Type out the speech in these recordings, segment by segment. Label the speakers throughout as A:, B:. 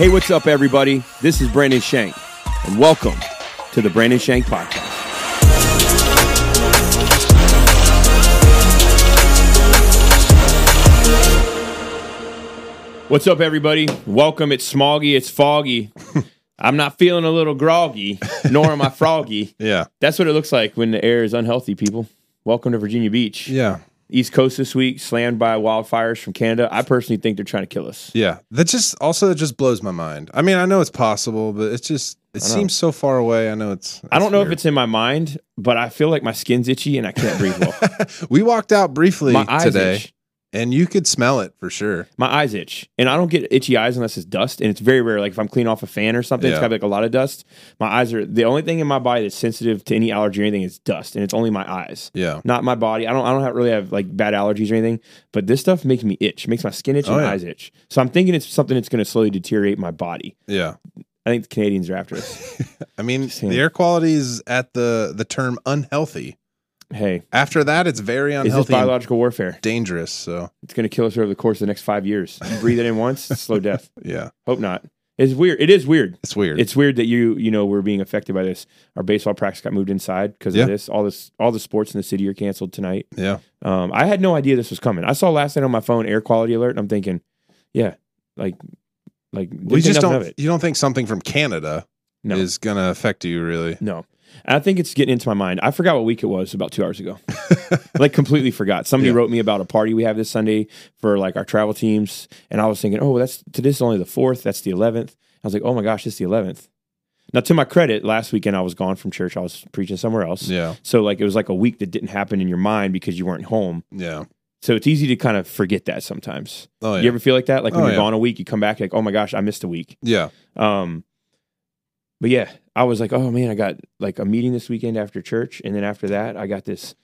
A: Hey, what's up, everybody? This is Brandon Shank, and welcome to the Brandon Shank Podcast. What's up, everybody? Welcome. It's smoggy. It's foggy. I'm not feeling a little groggy, nor am I froggy.
B: Yeah.
A: That's what it looks like when the air is unhealthy, people. Welcome to Virginia Beach.
B: Yeah.
A: East Coast this week, slammed by wildfires from Canada. I personally think they're trying to kill us.
B: Yeah. That just also that just blows my mind. I mean, I know it's possible, but it's just it seems so far away. I know it's,
A: I don't know if it's in my mind, but I feel like my skin's itchy and I can't breathe well.
B: we walked out briefly today
A: itch.
B: And you could smell it for sure.
A: My eyes itch, and I don't get itchy eyes unless it's dust, and it's very rare. Like if I'm cleaning off a fan or something, it's
B: Yeah.
A: got like a lot of dust. My eyes are the only thing in my body that's sensitive to any allergy or anything is dust, and it's only my eyes,
B: Yeah.
A: not my body. I don't. I don't have, really have like bad allergies or anything, but this stuff makes me itch, makes my skin itch and
B: Oh, yeah.
A: eyes itch. So I'm thinking it's something that's going to slowly deteriorate my body.
B: Yeah.
A: I think the Canadians are after us.
B: I mean, the air quality is at the the term unhealthy.
A: Hey,
B: After that, it's very
A: is this
B: unhealthy and
A: biological warfare?
B: dangerous. So,
A: It's going to kill us over the course of the next five years. You breathe it in once, slow death.
B: yeah.
A: Hope not. It's weird. It is weird.
B: It's weird.
A: It's weird that you you know we're being affected by this. Our baseball practice got moved inside because
B: Yeah.
A: of this. All this all the sports in the city are canceled tonight.
B: yeah.
A: Um, I had no idea this was coming. I saw last night on my phone air quality alert, and I'm thinking, yeah, like like didn't
B: We
A: think
B: just
A: nothing
B: don't
A: of it.
B: you don't think something from Canada
A: No.
B: is going to affect you really.
A: No. And I think it's getting into my mind. I forgot what week it was about two hours ago. like completely forgot. Somebody
B: Yeah.
A: wrote me about a party we have this Sunday for like our travel teams, and I was thinking, oh, that's today's only the fourth. That's the eleventh. I was like, oh my gosh, it's the eleventh. Now, to my credit, last weekend I was gone from church. I was preaching somewhere else.
B: Yeah.
A: So like it was like a week that didn't happen in your mind because you weren't home.
B: Yeah.
A: So it's easy to kind of forget that sometimes.
B: Oh yeah.
A: You ever feel like that? Like when
B: Oh,
A: you're
B: yeah.
A: gone a week, you come back like, oh my gosh, I missed a week.
B: yeah.
A: Um, but yeah, I was like, oh man, I got like a meeting this weekend after church, and then after that, I got this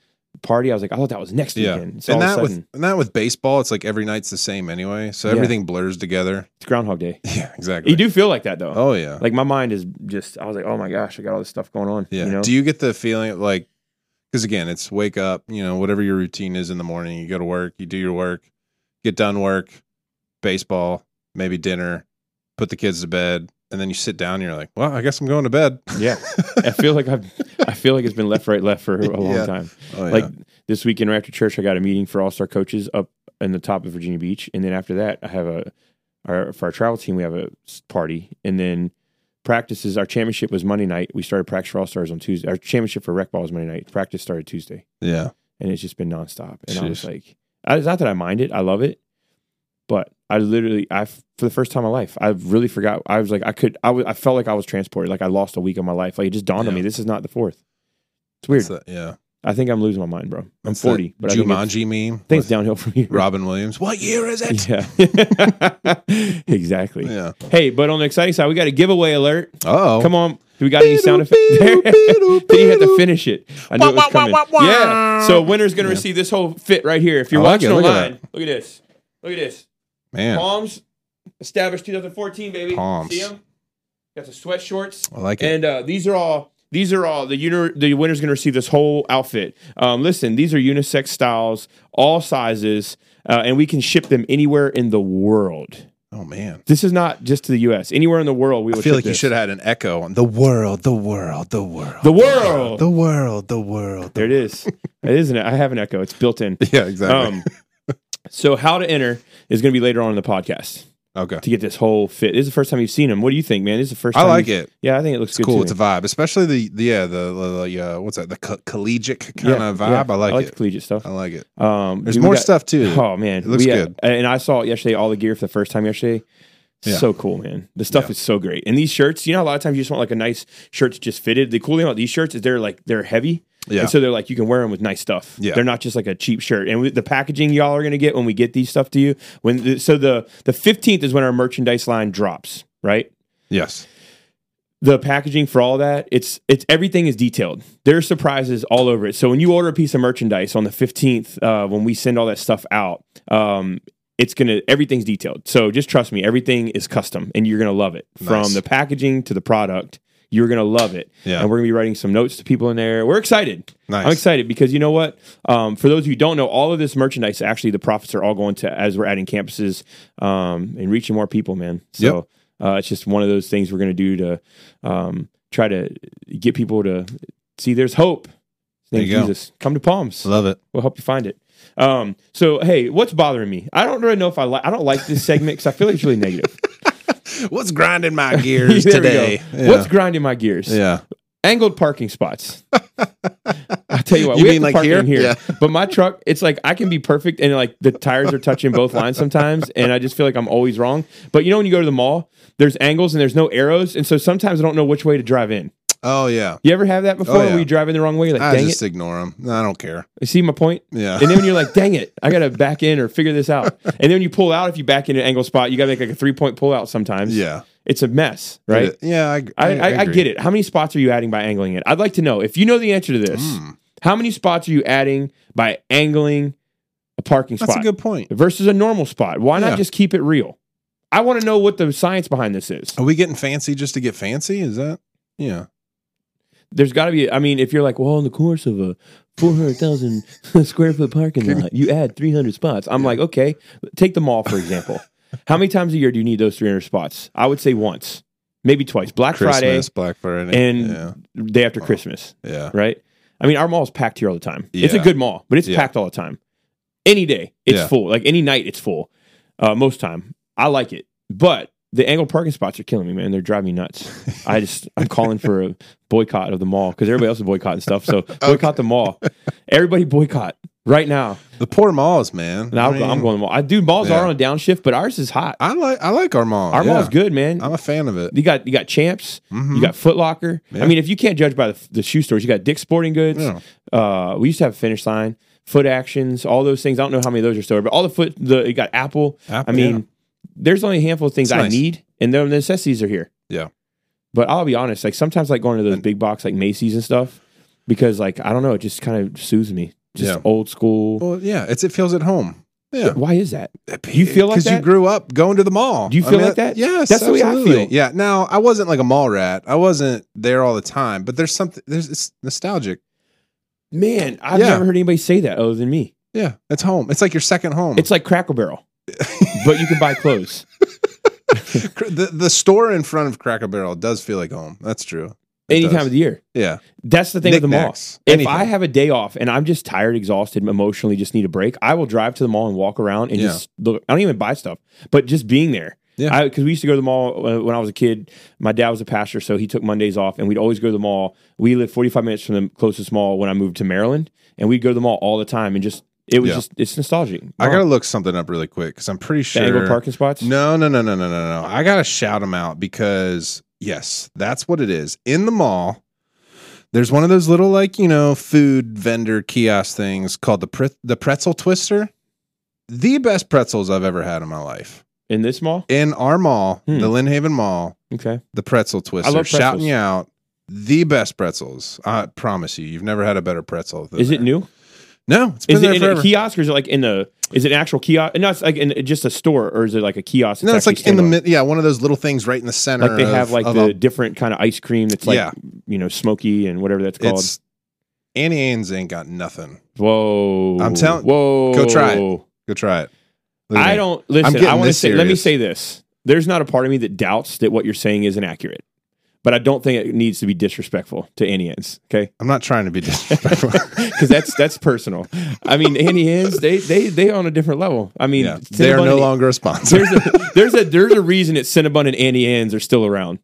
A: party. I was like, I thought that was next
B: Yeah.
A: weekend. So
B: and that
A: a
B: with and that with baseball, it's like every night's the same anyway. So
A: Yeah.
B: everything blurs together.
A: it's Groundhog Day.
B: Yeah, exactly.
A: You do feel like that though.
B: Oh yeah.
A: Like my mind is just, I was like, oh my gosh, I got all this stuff going on.
B: yeah.
A: You know?
B: Do you get the feeling like because again, it's wake up, you know, whatever your routine is in the morning, you go to work, you do your work, get done work, baseball, maybe dinner, put the kids to bed, and then you sit down and you're like, Well, I guess I'm going to bed.
A: yeah. I feel like I've, I feel like it's been left, right, left for a long
B: Yeah.
A: time.
B: Oh, yeah.
A: Like this weekend right after church, I got a meeting for all star coaches up in the top of Virginia Beach, and then after that, I have a our for our travel team we have a party, and then practices. Our championship was Monday night. We started practice for all stars on Tuesday. Our championship for rec ball was Monday night. Practice started Tuesday,
B: yeah.
A: and it's just been nonstop. And I was like, I, it's not that I mind it, I love it, but I literally, I for the first time in my life, I really forgot. I was like, I could, I was, I felt like I was transported, like I lost a week of my life. Like it just dawned on
B: Yeah.
A: me, this is not the fourth. It's weird.
B: That- yeah.
A: I think I'm losing my mind, bro. I'm
B: It's
A: 40, but I think it's,
B: Jumanji meme.
A: I think it's
B: with
A: downhill from here.
B: Robin Williams. What year is it?
A: Yeah. exactly.
B: Yeah.
A: Hey, but on the exciting side, we got a giveaway alert.
B: Oh.
A: Come on. Do we got any sound effects?
B: Beedle, beedle,
A: then you had to
B: beedle.
A: finish it. I knew it was coming. Yeah. So winner's going to receive this whole fit right here. If you're
B: I like
A: watching
B: it. Look at
A: online, look at this. Look at this.
B: Man.
A: Palms established 2014, baby.
B: Palms.
A: See them? Got the sweat shorts.
B: I like it.
A: And uh, these are all these are all the uni- the winner's going to receive this whole outfit. Um, listen, these are unisex styles, all sizes, uh, and we can ship them anywhere in the world.
B: oh man.
A: This is not just to the U.S. Anywhere in the world, we will
B: I feel like you should have had an echo on the world, the world, the world,
A: The world.
B: the world, the world.
A: There it is. it isn't it? I have an echo. It's built in.
B: Yeah, exactly.
A: Um, so how to enter is going to be later on in the podcast
B: okay,
A: to get this whole fit. This is the first time you've seen them. What do you think, man? This is the first.
B: I
A: time
B: like it.
A: Yeah, I think it looks
B: It's
A: good.
B: cool. It's a vibe, especially the, the yeah the, the, the uh, what's that the co- collegiate kind
A: Yeah,
B: of
A: yeah.
B: vibe. I like it.
A: I like
B: it.
A: the collegiate stuff.
B: I like it.
A: Um,
B: There's
A: dude,
B: more
A: got-
B: stuff too.
A: Oh man,
B: It looks
A: We, uh,
B: good.
A: And I saw it yesterday all the gear for the first time yesterday.
B: Yeah.
A: So cool, man. The stuff
B: Yeah.
A: is so great. And these shirts, you know, a lot of times you just want like a nice shirt that's just fitted. The cool thing about these shirts is they're like they're heavy.
B: Yeah.
A: And so they're like you can wear them with nice stuff.
B: Yeah.
A: They're not just like a cheap shirt. And the packaging y'all are gonna get when we get these stuff to you. When the, so the the fifteenth is when our merchandise line drops, right?
B: Yes.
A: the packaging for all that it's it's everything is detailed there's surprises all over it so when you order a piece of merchandise on the 15th uh, when we send all that stuff out um, it's gonna everything's detailed so just trust me everything is custom and you're gonna love it from the packaging to the product you're gonna love it
B: Yeah.
A: and we're gonna be writing some notes to people in there we're excited
B: Nice.
A: i'm excited because you know what um, for those of you who don't know all of this merchandise actually the profits are all going to as we're adding campuses um, and reaching more people man so Uh, it's just one of those things we're going to do to um, try to get people to see there's hope.
B: There
A: Thank
B: you go.
A: Jesus. Come to Palms.
B: Love it.
A: We'll help you find it. Um, so hey, what's bothering me? I don't really know if I like. I don't like this segment because I feel like it's really negative.
B: What's grinding my gears
A: There we go.
B: today? Yeah.
A: What's grinding my gears?
B: yeah.
A: Angled parking spots. I tell you what,
B: You
A: we
B: mean
A: have to
B: like
A: park
B: here?
A: in here.
B: Yeah.
A: But my truck, it's like I can be perfect and like the tires are touching both lines sometimes, and I just feel like I'm always wrong. But you know when you go to the mall, there's angles and there's no arrows, and so sometimes I don't know which way to drive in.
B: Oh yeah.
A: You ever have that before?
B: Oh, yeah.
A: Where you drive in the wrong way? Like,
B: I
A: dang
B: just
A: it!
B: ignore them. I don't care.
A: You see my point?
B: Yeah.
A: And then when you're like, dang it, I gotta back in or figure this out. And then when you pull out, if you back in an angle spot, you gotta make like a three point pull out sometimes.
B: yeah.
A: It's a mess, right?
B: Yeah. I,
A: I, I, I,
B: agree.
A: get it. How many spots are you adding by angling it? I'd like to know. If you know the answer to this,
B: Mm,
A: how many spots are you adding by angling a parking spot?
B: that's a good point.
A: versus a normal spot? Why not just keep it real? I want to know what the science behind this is.
B: Are we getting fancy just to get fancy? Is that? Yeah.
A: There's got to be. I mean, if you're like, well, in the course of a 400,000 square foot parking lot, you add 300 spots. I'm like, okay, take the mall for example. How many times a year do you need those 300 spots? I would say once, maybe twice. Black Friday,
B: Black Friday,
A: and
B: yeah,
A: day after Christmas.
B: yeah.
A: right? I mean, our mall is packed here all the time. It's a good mall, but it's
B: Yeah.
A: packed all the time. Any day, it's
B: Yeah.
A: full. Like any night, it's full. Uh, most time, I like it, but the angled parking spots are killing me, man. They're driving me nuts. I just I'm calling for a boycott of the mall because everybody else is boycotting stuff. So boycott the mall. Everybody boycott right now.
B: The poor malls, man.
A: Now
B: I mean,
A: I'm going to mall. I do. Malls
B: Yeah.
A: are on a downshift, but ours is hot.
B: I like I like our mall.
A: Our
B: yeah.
A: mall's good, man.
B: I'm a fan of it.
A: you got you got Champs.
B: Mhm.
A: You got Foot Locker.
B: Yeah.
A: I mean, if you can't judge by the, the shoe stores, you got Dick's Sporting Goods. Uh, we used to have a Finish Line, Foot Actions, all those things. I don't know how many of those are still, but all the foot. The you got Apple.
B: Apple,
A: I mean,
B: yeah.
A: There's only a handful of things
B: It's
A: I need, and the necessities are here.
B: Yeah.
A: But I'll be honest, like sometimes like going to those
B: And-
A: big box like Macy's and stuff, because like I don't know, it just kind of soothes me. Just
B: Yeah.
A: old school.
B: Well, yeah, it's it feels at home. Yeah,
A: Why is that? You feel like
B: because you grew up going to the mall.
A: Do you
B: I
A: feel
B: mean,
A: like that?
B: Yes,
A: That's the way I feel.
B: Yeah. Now I wasn't like a mall rat. I wasn't there all the time, but there's something. There's it's nostalgic.
A: Man, I've
B: Yeah.
A: never heard anybody say that other than me.
B: Yeah, it's home. It's like your second home.
A: It's like Cracker Barrel, but you can buy clothes.
B: the the store in front of Cracker Barrel does feel like home. That's true. It
A: Any
B: does.
A: time of the year.
B: Yeah.
A: That's the thing with the mall. If
B: anything.
A: I have a day off and I'm just tired, exhausted, emotionally, just need a break, I will drive to the mall and walk around and
B: Yeah.
A: just look. I don't even buy stuff, but just being there.
B: Yeah.
A: Because we used to go to the mall uh, when I was a kid. My dad was a pastor, so he took Mondays off, and we'd always go to the mall. We lived 45 minutes from the closest mall when I moved to Maryland, and we'd go to the mall all the time, and just it was
B: Yeah.
A: just it's nostalgic.
B: I gotta look something up really quick because I'm pretty sure.
A: angled parking spots.
B: No, no, no, no, no, no, no. I gotta shout them out because yes, that's what it is. In the mall, there's one of those little like you know food vendor kiosk things called the pre- the pretzel twister. The best pretzels I've ever had in my life.
A: in this mall.
B: In our mall,
A: Hmm.
B: the Lynnhaven Mall,
A: Okay,
B: the pretzel twister.
A: I love
B: shouting
A: pretzels.
B: you out. The best pretzels. I promise you, you've never had a better pretzel.
A: Is it
B: there.
A: new?
B: No, it's been
A: Is
B: there
A: it in
B: forever.
A: a kiosk or is it like in the? Is it an actual kiosk? No, it's like in just a store, or is it like a kiosk?
B: no, it's like in the mid. Yeah, one of those little things right in the center.
A: like they have like the
B: a
A: different kind of ice cream that's like
B: Yeah.
A: you know smoky and whatever that's called.
B: It's Auntie Anne's ain't got nothing.
A: Whoa!
B: I'm telling-
A: Whoa!
B: go try it. Go try it.
A: I don't listen. I want to say. Let me say this. There's not a part of me that doubts that what you're saying is inaccurate, but I don't think it needs to be disrespectful to Auntie Anne's. Okay,
B: I'm not trying to be disrespectful.
A: because that's that's personal. I mean, Auntie Anne's they they they on a different level. I mean,
B: yeah, they are no
A: and-
B: longer a sponsor.
A: There's a there's a there's a reason that Cinnabon and Auntie Anne's are still around.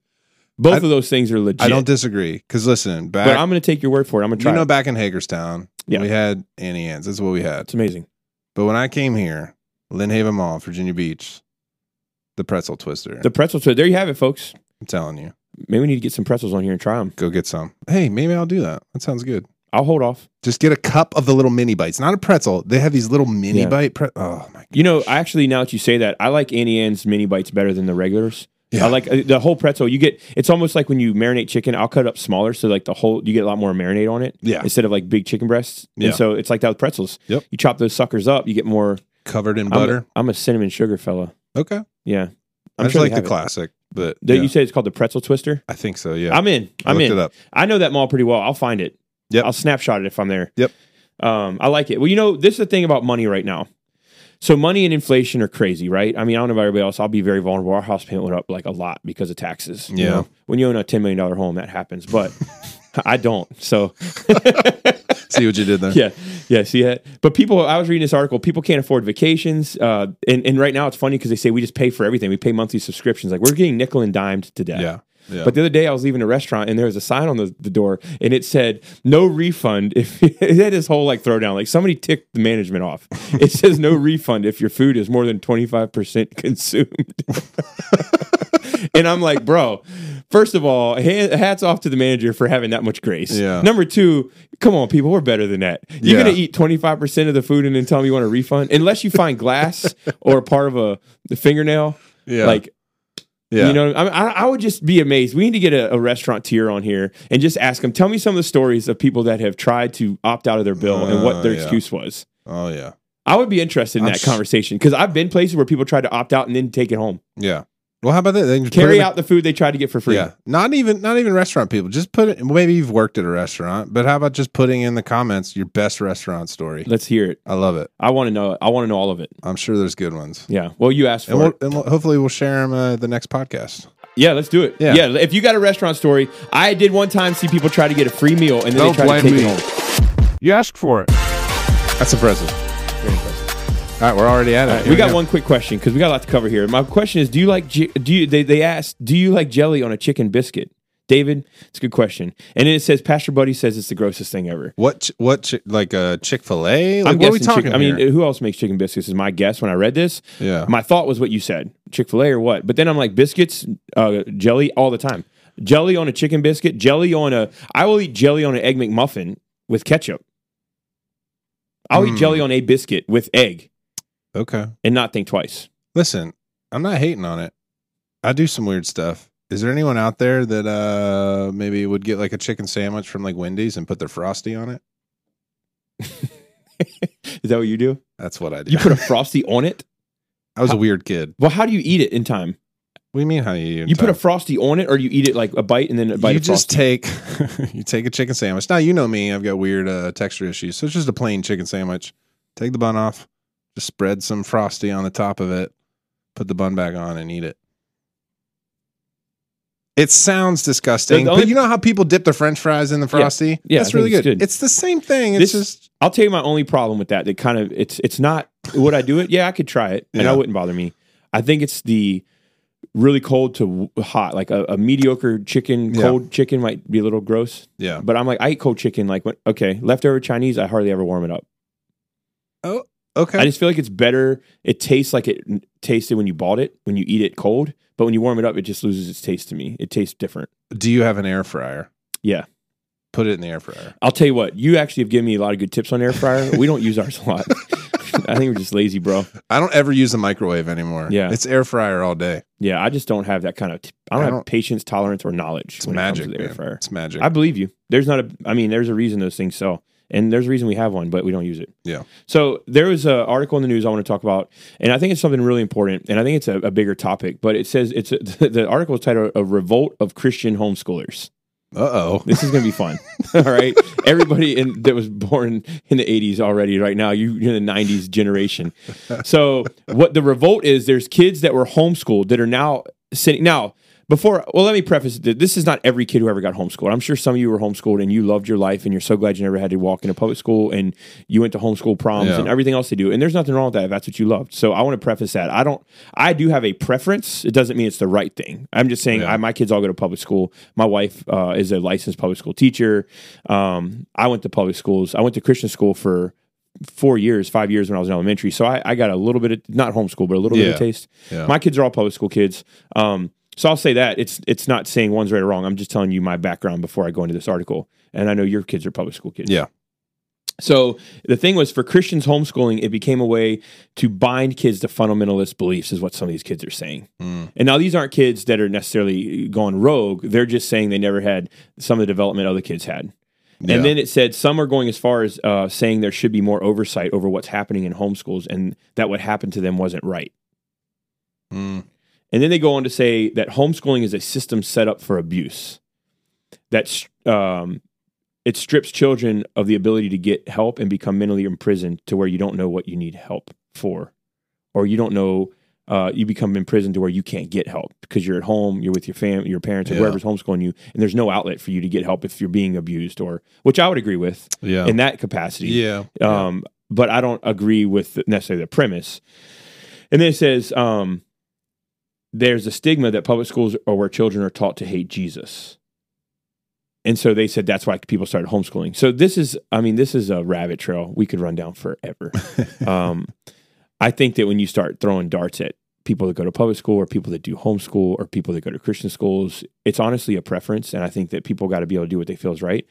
A: Both
B: I-
A: of those things are legit.
B: I don't disagree because listen,
A: but I'm going to take your word for it. I'm going to try.
B: you know
A: it.
B: back in Hagerstown,
A: Yeah.
B: we had Auntie Anne's. That's what we had.
A: It's amazing.
B: But when I came here, Lynnhaven Mall, Virginia Beach, the pretzel twister.
A: The pretzel twister. There you have it, folks.
B: I'm telling you,
A: Maybe we need to get some pretzels on here and try them.
B: go get some. Hey, maybe I'll do that. That sounds good.
A: I'll hold off.
B: Just get a cup of the little mini bites, not a pretzel. They have these little mini
A: Yeah.
B: bite. Pre- oh my!
A: You know, actually, now that you say that, I like Auntie Anne's mini bites better than the regulars.
B: Yeah.
A: I like uh, the whole pretzel. You get it's almost like when you marinate chicken. I'll cut it up smaller, so like the whole you get a lot more marinade on it.
B: Yeah.
A: instead of like big chicken breasts.
B: Yeah.
A: And so it's like that with pretzels.
B: Yep.
A: You chop those suckers up, you get more
B: Covered in
A: I'm a-
B: butter.
A: I'm a, cinnamon sugar fella.
B: okay,
A: Yeah,
B: I
A: I'm
B: just
A: sure they
B: like the
A: have it.
B: classic, but yeah,
A: You say it's called the pretzel twister.
B: I think so. Yeah,
A: I'm in.
B: I
A: I'm in.
B: it up.
A: I know that mall pretty well. I'll find it.
B: Yep.
A: I'll snapshot it if I'm there.
B: Yep.
A: Um, I like it. Well, you know, this is the thing about money right now. So money and inflation are crazy, right? I mean, I don't know about everybody else. I'll be very vulnerable. Our house payment went up like a lot because of taxes. you
B: Yeah.
A: know? When you own a ten million dollar home, that happens. But I don't. So
B: See what you did there?
A: yeah, yeah. See that? But people, I was reading this article. People can't afford vacations, uh, and and right now it's funny because they say we just pay for everything. We pay monthly subscriptions. Like we're getting nickel and dimed to death.
B: Yeah. Yeah.
A: But the other day I was leaving a restaurant and there was a sign on the, the door and it said no refund if it had this whole like throwdown like somebody ticked the management off. It says no refund if your food is more than 25% consumed. and I'm like, bro, first of all, ha- hats off to the manager for having that much grace.
B: Yeah.
A: Number two, come on, people, we're better than that. You're
B: Yeah.
A: gonna eat 25% of the food and then tell me you want a refund? Unless you find glass or part of a the fingernail.
B: yeah.
A: Like
B: yeah.
A: you know, I, I, I would just be amazed. We need to get a, a restaurateur on here and just ask them. Tell me some of the stories of people that have tried to opt out of their bill and what
B: Uh,
A: their
B: yeah.
A: excuse was.
B: oh yeah.
A: I would be interested in
B: I'm
A: that
B: sh-
A: conversation because I've been places where people tried to opt out and then take it home,
B: Yeah. Well, how about that? They can
A: carry
B: it in-
A: out the food they tried to get for free.
B: Yeah, not even not even restaurant people. Just put it. Maybe you've worked at a restaurant, but how about just putting in the comments your best restaurant story?
A: Let's hear it.
B: I love it.
A: I want to know. it. I want to know all of it.
B: I'm sure there's good ones,
A: Yeah. Well, you asked for
B: and, we'll,
A: it.
B: and we'll, hopefully we'll share them uh, the next podcast.
A: Yeah, let's do it.
B: Yeah.
A: Yeah. If you got a restaurant story, I did one time see people try to get a free meal and then
C: Don't
A: they tried to take
C: me.
A: it home.
C: You asked for it.
B: That's impressive.
A: Very impressive.
B: All right, we're already at it.
A: All right,
B: Here
A: we got
B: go.
A: one quick question because we got a lot to cover here. My question is: Do you like? ji- Do you? They, they asked, do you like jelly on a chicken biscuit? David, it's a good question. And then it says, Pastor Buddy says it's the grossest thing ever.
B: What what chi- like a Chick Fil A? Like
A: I'm
B: what are we
A: guessing
B: talking?
A: chicken- I mean, who else makes chicken biscuits? Is my guess when I read this.
B: yeah,
A: My thought was what you said, Chick Fil A or what? But then I'm like, biscuits, uh, jelly all the time. Jelly on a chicken biscuit, jelly on a. I will eat jelly on an egg McMuffin with ketchup. I'll eat
B: Mm.
A: jelly on a biscuit with egg
B: okay.
A: and not think twice.
B: Listen, I'm not hating on it. I do some weird stuff. Is there anyone out there that uh maybe would get like a chicken sandwich from like Wendy's and put their frosty on it?
A: Is that what you do?
B: That's what I do.
A: You put a frosty on it?
B: I was a weird kid.
A: Well, how do you eat it in time?
B: What do you mean? How do you?
A: You put a frosty on it, or you eat it like a bite and then a bite
B: you just take you take a chicken sandwich. Now you know me. I've got weird uh, texture issues, so it's just a plain chicken sandwich. Take the bun off, just spread some frosty on the top of it, put the bun back on, and eat it. It sounds disgusting,
A: only-
B: but you know how people dip their French fries in the frosty?
A: Yeah, I
B: that's really
A: it's
B: good.
A: good.
B: It's the same thing. It's
A: This-
B: just
A: I'll tell you my only problem with that. That kind of it's it's not. Would I do it? Yeah, I could try it, and
B: Yeah.
A: I wouldn't bother me. I think it's the really cold to hot, like a, a mediocre chicken,
B: Yeah.
A: cold chicken might be a little gross.
B: yeah.
A: But I'm like, I eat cold chicken. Like, when, okay, leftover Chinese, I hardly ever warm it up.
B: Okay.
A: I just feel like it's better. It tastes like it tasted when you bought it, when you eat it cold. But when you warm it up, it just loses its taste to me. It tastes different.
B: do you have an air fryer?
A: Yeah.
B: Put it in the air fryer.
A: I'll tell you what, you actually have given me a lot of good tips on air fryer. we don't use ours a lot. I think we're just lazy, bro.
B: I don't ever use the microwave anymore.
A: Yeah.
B: It's air fryer all day.
A: Yeah, I just don't have that kind of. T- I don't
B: I
A: have
B: don't-
A: patience, tolerance, or knowledge.
B: It's magic,
A: It comes to the air fryer.
B: It's magic.
A: I believe you. There's not a. I mean, there's a reason those things sell, and there's a reason we have one, but we don't use it.
B: Yeah.
A: So there was an article in the news I want to talk about, and I think it's something really important, and I think it's a, a bigger topic. But it says it's a, the article is titled "A Revolt of Christian Homeschoolers."
B: Uh oh.
A: This is going to be fun. All right. Everybody in, that was born in the 80s already, right now, you, you're in the 90s generation. So, what the revolt is, there's kids that were homeschooled that are now sitting. Now, before, well, let me preface that this is not every kid who ever got homeschooled. I'm sure some of you were homeschooled and you loved your life and you're so glad you never had to walk into public school and you went to homeschool proms
B: Yeah.
A: and everything else they do. And there's nothing wrong with that if that's what you loved. So, I want to preface that. I don't, I do have a preference. It doesn't mean it's the right thing. I'm just saying
B: Yeah.
A: I, my kids all go to public school. My wife uh, is a licensed public school teacher. Um, I went to public schools. I went to Christian school for four years, five years when I was in elementary. So I, I got a little bit of not homeschool, but a little bit of taste.
B: Yeah.
A: My kids are all public school kids. Um, so I'll say that it's it's not saying one's right or wrong. I'm just telling you my background before I go into this article. And I know your kids are public school kids.
B: Yeah.
A: So the thing was for Christians homeschooling, it became a way to bind kids to fundamentalist beliefs, is what some of these kids are saying.
B: Mm.
A: And now these aren't kids that are necessarily gone rogue. They're just saying they never had some of the development other kids had.
B: Yeah.
A: And then it said some are going as far as uh, saying there should be more oversight over what's happening in homeschools and that what happened to them wasn't right.
B: Mm.
A: And then they go on to say that homeschooling is a system set up for abuse. That um, it strips children of the ability to get help and become mentally imprisoned to where you don't know what you need help for. or you don't know. Uh, you become imprisoned to where you can't get help because you're at home, you're with your family, your parents, or
B: Yeah.
A: whoever's homeschooling you, and there's no outlet for you to get help if you're being abused, or which I would agree with
B: Yeah.
A: in that capacity.
B: yeah.
A: Um, but I don't agree with necessarily the premise. And then it says um, there's a stigma that public schools are where children are taught to hate Jesus. And so they said that's why people started homeschooling. So this is, I mean, this is a rabbit trail we could run down forever. um, I think that when you start throwing darts at people that go to public school or people that do homeschool or people that go to Christian schools, it's honestly a preference. And I think that people got to be able to do what they feel is right.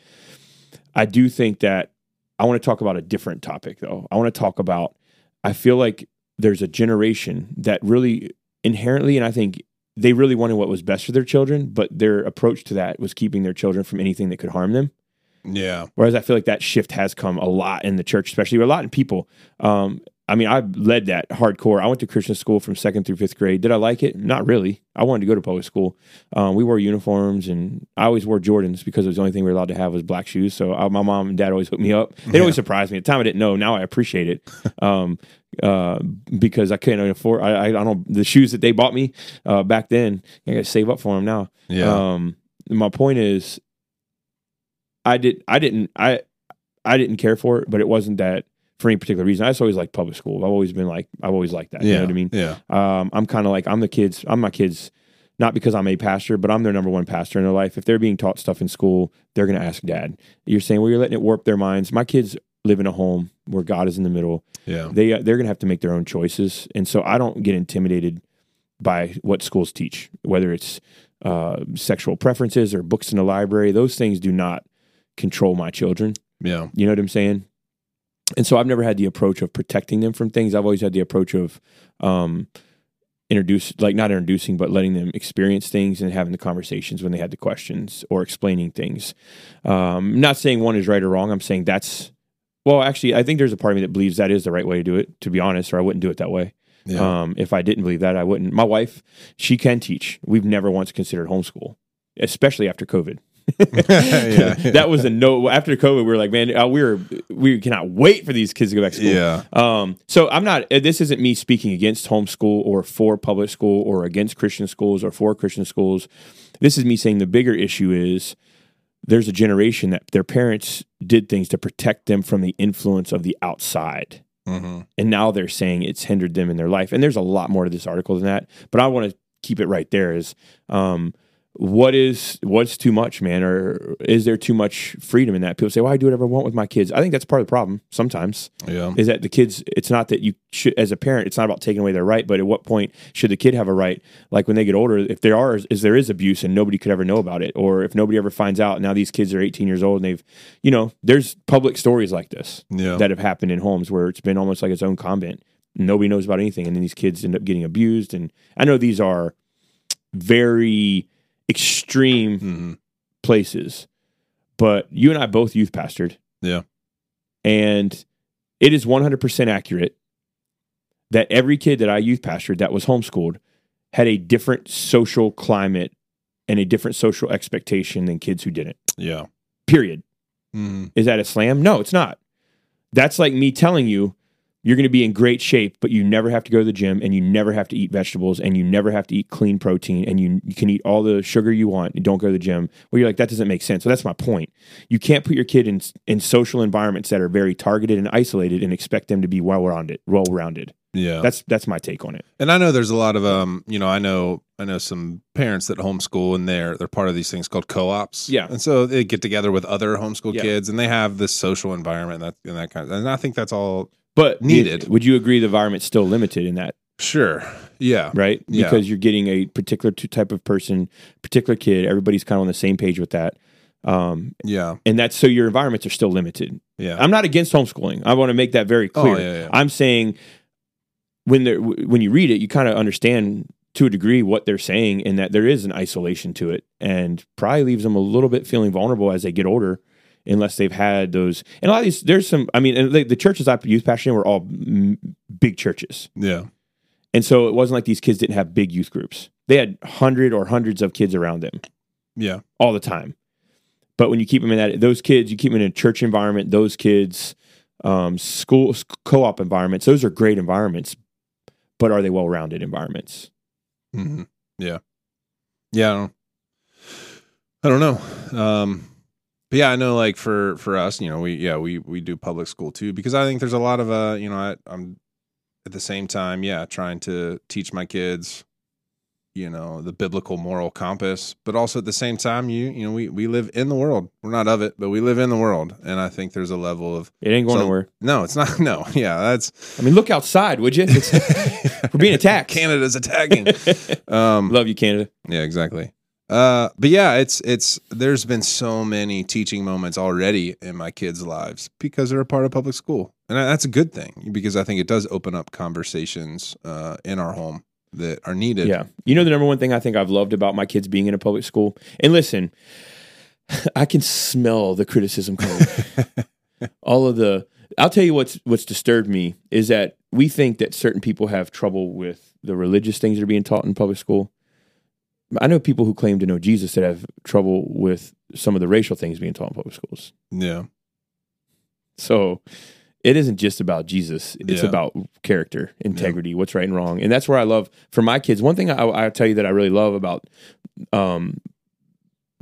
A: I do think that I want to talk about a different topic though. I want to talk about, I feel like there's a generation that really inherently, and I think they really wanted what was best for their children, but their approach to that was keeping their children from anything that could harm them.
B: yeah.
A: Whereas I feel like that shift has come a lot in the church, especially a lot in people. Um, I mean, I led that hardcore. I went to Christian school from second through fifth grade. Did I like it? Not really. I wanted to go to public school. Um, we wore uniforms, and I always wore Jordans because it was the only thing we were allowed to have was black shoes. So I, my mom and dad always hooked me up. It always surprised me. At the time, I didn't know. Now I appreciate it um, uh, because I couldn't afford. I, I, I don't the shoes that they bought me uh, back then. I got to save up for them now.
B: Yeah.
A: Um, my point is, I did. I didn't. I I didn't care for it, but it wasn't that for any particular reason. I just always liked public school. I've always been like. I've always liked that.
B: yeah.
A: You know what I mean?
B: Yeah.
A: Um, I'm kind of like I'm the kids. I'm my kids. Not because I'm a pastor, but I'm their number one pastor in their life. If they're being taught stuff in school, they're going to ask dad. You're saying, well, you're letting it warp their minds. My kids live in a home where God is in the middle
B: Yeah.
A: they uh, they're going to have to make their own choices and so i don't get intimidated by what schools teach whether it's uh, sexual preferences or books in the library those things do not control my children
B: Yeah.
A: you know what i'm saying and so i've never had the approach of protecting them from things. I've always had the approach of um introduce like not introducing but letting them experience things and having the conversations when they had the questions or explaining things. Um not saying one is right or wrong. I'm saying that's well actually i think there's a part of me that believes that is the right way to do it to be honest or i wouldn't do it that way.
B: Yeah.
A: um if i didn't believe that i wouldn't. My wife she can teach. We've never once considered homeschool especially after covid
B: Yeah.
A: that was a no after covid we were like man uh, we were we cannot wait for these kids to go back to school
B: yeah.
A: um, so I'm not. uh, This isn't me speaking against homeschool or for public school or against Christian schools or for Christian schools. This is me saying the bigger issue is there's a generation that their parents did things to protect them from the influence of the outside,
B: hmm
A: and now they're saying it's hindered them in their life. And there's a lot more to this article than that, but I want to keep it right there. Is um, what is what's too much, man, or is there too much freedom in that? People say, "Well, I do whatever I want with my kids." I think that's part of the problem sometimes
B: Yeah.
A: is that the kids it's not that you should as a parent it's not about taking away their right but at what point should the kid have a right like when they get older if there are is there is abuse and nobody could ever know about it or if nobody ever finds out now these kids are 18 years old and they've you know there's public stories like this
B: Yeah.
A: that have happened in homes where it's been almost like its own convent nobody knows about anything and then these kids end up getting abused and i know these are very extreme
B: hmm
A: places but you and i both youth pastored
B: Yeah.
A: and it is 100% accurate that every kid that I youth pastored that was homeschooled had a different social climate and a different social expectation than kids who didn't.
B: Yeah.
A: Period.
B: hmm
A: Is that a slam? No, it's not. That's like me telling you you're going to be in great shape, but you never have to go to the gym and you never have to eat vegetables and you never have to eat clean protein and you, you can eat all the sugar you want and don't go to the gym. Well, you're like, that doesn't make sense. So that's my point. You can't put your kid in, in social environments that are very targeted and isolated and expect them to be well rounded, well rounded.
B: Yeah.
A: That's, that's my take on it.
B: And I know there's a lot of um, you know, I know I know some parents that homeschool and they're they're part of these things called co-ops.
A: Yeah.
B: And so they get together with other homeschool
A: Yeah.
B: kids and they have this social environment and that and that kind of and I think that's all
A: But
B: Needed.
A: Would you agree the environment's still limited in that?
B: sure. Yeah.
A: right?
B: Yeah.
A: Because you're getting a particular type of person, particular kid. Everybody's kind of on the same page with that. Um,
B: Yeah.
A: and that's so your environments are still limited.
B: Yeah.
A: I'm not against homeschooling. I want to make that very clear.
B: Oh, yeah, yeah.
A: I'm saying when they when you read it, you kind of understand to a degree what they're saying, and that there is an isolation to it, and probably leaves them a little bit feeling vulnerable as they get older, unless they've had those. And a lot of these, there's some. I mean, and the, the churches I youth pastor in were all mm, big churches.
B: yeah.
A: And so it wasn't like these kids didn't have big youth groups. They had hundred or hundreds of kids around them
B: Yeah.
A: all the time. But when you keep them in that, those kids, you keep them in a church environment. Those kids, um, school co-op environments, those are great environments. but are they well rounded environments?
B: hmm Yeah. Yeah. I don't, I don't know. Um, but yeah, I know like for, for us, you know, we, yeah, we, we do public school too, because I think there's a lot of, uh, you know, I, I'm at the same time, yeah, trying to teach my kids, you know, the biblical moral compass, but also at the same time, you, you know, we, we live in the world. We're not of it, but we live in the world. And I think there's a level of,
A: It ain't going
B: So-
A: nowhere.
B: no, it's not. No. Yeah. That's
A: I mean, look outside, would you? It's, we're being attacked.
B: Canada's attacking. um,
A: Love you, Canada.
B: Yeah, exactly. Uh, but yeah, it's it's there's been so many teaching moments already in my kids' lives because they're a part of public school, and that's a good thing because I think it does open up conversations uh, in our home that are needed.
A: Yeah. You know, the number one thing I think I've loved about my kids being in a public school, and listen, I can smell the criticism coming. All of the, I'll tell you what's what's disturbed me is that we think that certain people have trouble with the religious things that are being taught in public school. I know people who claim to know Jesus that have trouble with some of the racial things being taught in public schools.
B: yeah,
A: So it isn't just about Jesus. It's
B: Yeah.
A: about character, integrity, what's right and wrong. And that's where I love for my kids. One thing I, I tell you that I really love about um,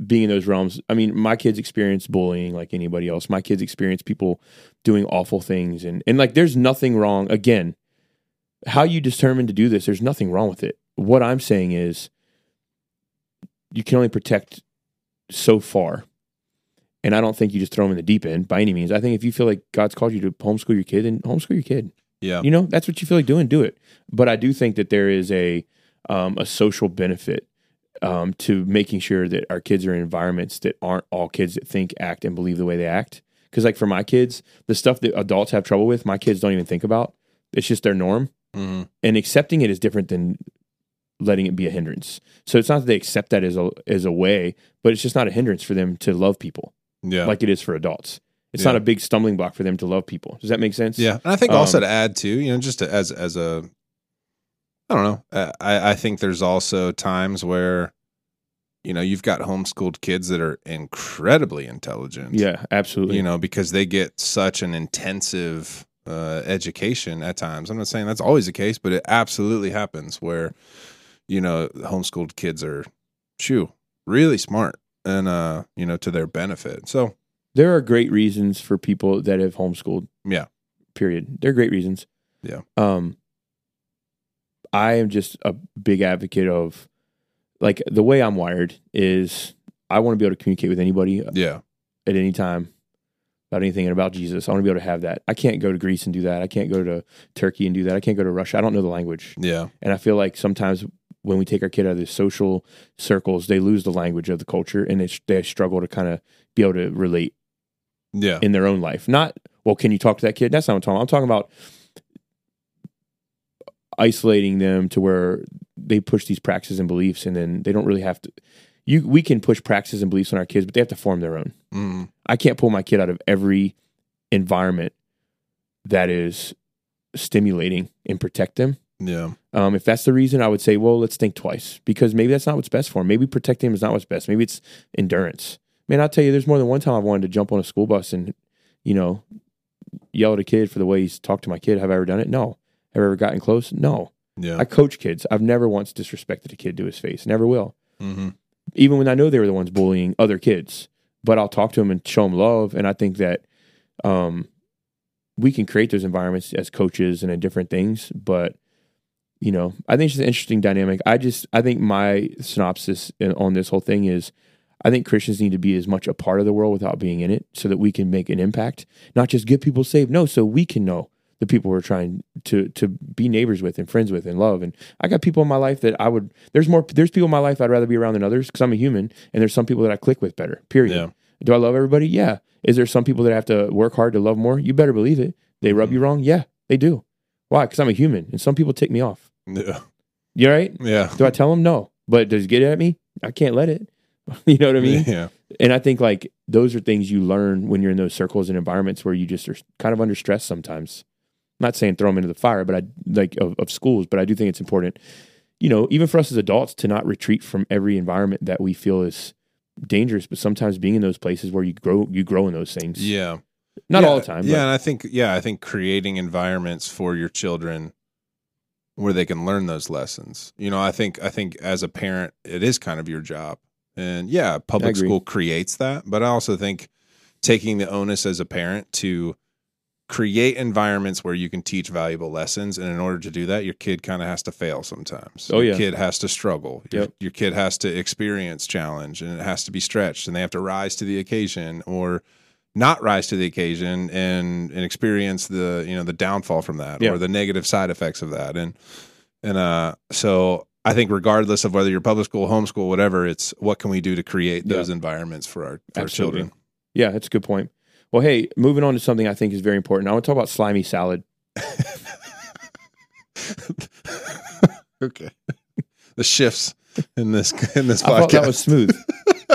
A: being in those realms. I mean, my kids experience bullying like anybody else. My kids experience people doing awful things. And, and like, there's nothing wrong. Again, how you determine to do this, there's nothing wrong with it. What I'm saying is you can only protect so far. And I don't think you just throw them in the deep end by any means. I think if you feel like God's called you to homeschool your kid, then homeschool your kid.
B: yeah,
A: You know, that's what you feel like doing, do it. But I do think that there is a um, a social benefit um, to making sure that our kids are in environments that aren't all kids that think, act, and believe the way they act. Because like for my kids, the stuff that adults have trouble with, my kids don't even think about. It's just their norm,
B: hmm
A: and accepting it is different than letting it be a hindrance. So it's not that they accept that as a as a way, but it's just not a hindrance for them to love people
B: yeah,
A: like it is for adults. It's
B: Yeah.
A: not a big stumbling block for them to love people. Does that make sense?
B: yeah. And I think also
A: Um,
B: to add to you know just to, as as a I don't know. uh, I I think there's also times where you know you've got homeschooled kids that are incredibly intelligent.
A: Yeah, absolutely.
B: you know, because they get such an intensive uh, education at times. I'm not saying that's always the case, but it absolutely happens where, you know, homeschooled kids are, shoo, really smart and, uh, you know, to their benefit. So,
A: there are great reasons for people that have homeschooled.
B: Yeah.
A: Period. They're great reasons.
B: Yeah.
A: Um I am just a big advocate of like the way I'm wired is I want to be able to communicate with anybody
B: yeah,
A: at any time about anything and about Jesus. I want to be able to have that. I can't go to Greece and do that. I can't go to Turkey and do that. I can't go to Russia. I don't know the language.
B: yeah,
A: And I feel like sometimes when we take our kid out of the social circles, they lose the language of the culture and they, they struggle to kind of be able to relate
B: yeah,
A: in their own life. Not, well, can you talk to that kid? That's not what I'm talking about. I'm talking about isolating them to where they push these practices and beliefs and then they don't really have to. You, we can push practices and beliefs on our kids, but they have to form their own.
B: mm,
A: I can't pull my kid out of every environment that is stimulating and protect them.
B: Yeah,
A: Um, if that's the reason, I would say, well, let's think twice because maybe that's not what's best for him. Maybe protecting him is not what's best. Maybe it's endurance. Man, I'll tell you, there's more than one time I've wanted to jump on a school bus and, you know, yell at a kid for the way he's talked to my kid. Have I ever done it? No. Have I ever gotten close? No.
B: yeah,
A: I coach kids. I've never once disrespected a kid to his face. Never will.
B: hmm
A: Even when I know they were the ones bullying other kids. But I'll talk to them and show them love. And I think that um, we can create those environments as coaches and in different things. But you know, I think it's an interesting dynamic. I just, I think my synopsis on this whole thing is, I think Christians need to be as much a part of the world without being in it, so that we can make an impact, not just get people saved. No, so we can know the people we're trying to to be neighbors with and friends with and love. And I got people in my life that I would. There's more. There's people in my life I'd rather be around than others because I'm a human, and there's some people that I click with better. Period.
B: Yeah.
A: Do I love everybody? Yeah. Is there some people that I have to work hard to love more? You better believe it. They rub
B: Mhm.
A: you wrong? Yeah, they do. Why? Because I'm a human, and some people tick me off.
B: Yeah,
A: You all right?
B: yeah,
A: Do I tell them no? But does it get at me? I can't let it. you know what I mean?
B: yeah,
A: And I think like those are things you learn when you're in those circles and environments where you just are kind of under stress sometimes. I'm not saying throw them into the fire, but I like of, of schools, but I do think it's important, you know, even for us as adults to not retreat from every environment that we feel is dangerous, but sometimes being in those places where you grow, you grow in those things.
B: yeah.
A: Not
B: Yeah,
A: all the time.
B: Yeah,
A: But
B: and I think yeah, I think creating environments for your children where they can learn those lessons. You know, I think I think as a parent, it is kind of your job. And yeah, public school creates that, but I also think taking the onus as a parent to create environments where you can teach valuable lessons and in order to do that your kid kind of has to fail sometimes
A: Oh,
B: your
A: yeah.
B: kid has to struggle your, your kid has to experience challenge and it has to be stretched and they have to rise to the occasion or not rise to the occasion and and experience the you know the downfall from that
A: Yeah.
B: or the negative side effects of that and and uh so I think regardless of whether you're public school, homeschool, whatever, it's what can we do to create
A: Yeah.
B: those environments for our, for our children.
A: Yeah, that's a good point. Well, hey, moving on to something I think is very important. I want to talk about slimy salad.
B: Okay. the shifts in this in this
A: I
B: podcast.
A: that was smooth.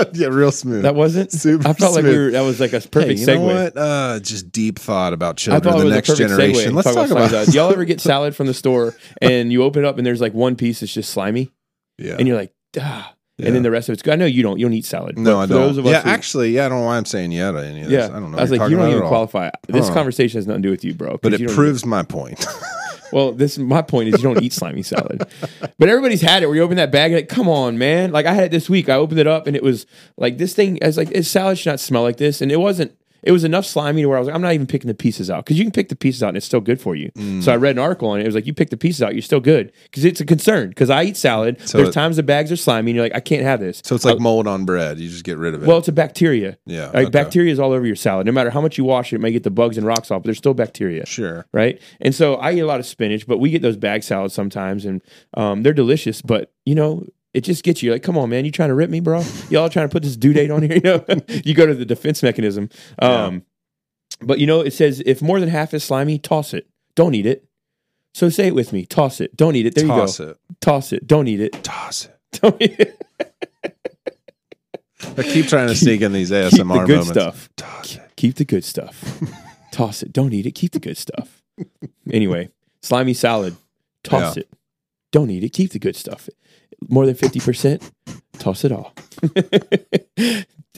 B: yeah, real smooth.
A: That wasn't.
B: Super
A: I felt like we
B: smooth.
A: were. That was like a
B: Hey,
A: perfect
B: you
A: segue.
B: know what? Uh, just deep thought about
A: I
B: children,
A: it
B: the next generation. Let's talk about.
A: salad. Y'all ever get salad from the store and you open it up and there's like one piece that's just slimy
B: yeah.
A: and you're like, ah,
B: Yeah.
A: and then the rest of it's good. I know you don't. You don't eat salad.
B: no, I don't.
A: Those of us
B: yeah,
A: who-
B: actually, yeah, I don't know why I'm saying yeah to any of this.
A: yeah.
B: I don't know.
A: I was like,
B: you're
A: don't even
B: about
A: qualify. This
B: Huh.
A: conversation has nothing to do with you, bro.
B: But it proves my point.
A: Well, this my point is you don't eat slimy salad, but everybody's had it. Where you open that bag, and like, come on, man! Like I had it this week. I opened it up, and it was like this thing. I was like, salad should not smell like this, and it wasn't. It was enough slimy to where I was like, I'm not even picking the pieces out because you can pick the pieces out and it's still good for you.
B: Mm.
A: So I read an article on it. It was like you pick the pieces out, you're still good because it's a concern. Because I eat salad.
B: So
A: There's
B: it-
A: times the bags are slimy, and you're like, I can't have this.
B: so it's like mold on bread. You just get rid of it.
A: Well, it's a bacteria.
B: yeah.
A: Like
B: okay.
A: bacteria is all over your salad. No matter how much you wash it, it may get the bugs and rocks off, but there's still bacteria
B: Sure.
A: right? And so I eat a lot of spinach, but we get those bag salads sometimes, and um, they're delicious. But you know, it just gets you like, come on, man, you trying to rip me, bro? Y'all trying to put this due date on here? You know, you go to the defense mechanism. Um, But you know, it says if more than half is slimy, toss it. Don't eat it. So say it with me: toss it. Don't eat it. There
B: Toss
A: you go.
B: it.
A: Toss it. Don't eat it.
B: Toss it.
A: Don't eat it.
B: I keep trying to sneak in these ASMR
A: Keep the good
B: moments.
A: stuff.
B: Toss it.
A: Keep the good stuff. Toss it. Don't eat it. Keep the good stuff. Anyway, slimy salad. Toss
B: Yeah.
A: it. Don't eat it. Keep the good stuff. More than 50%, toss it all.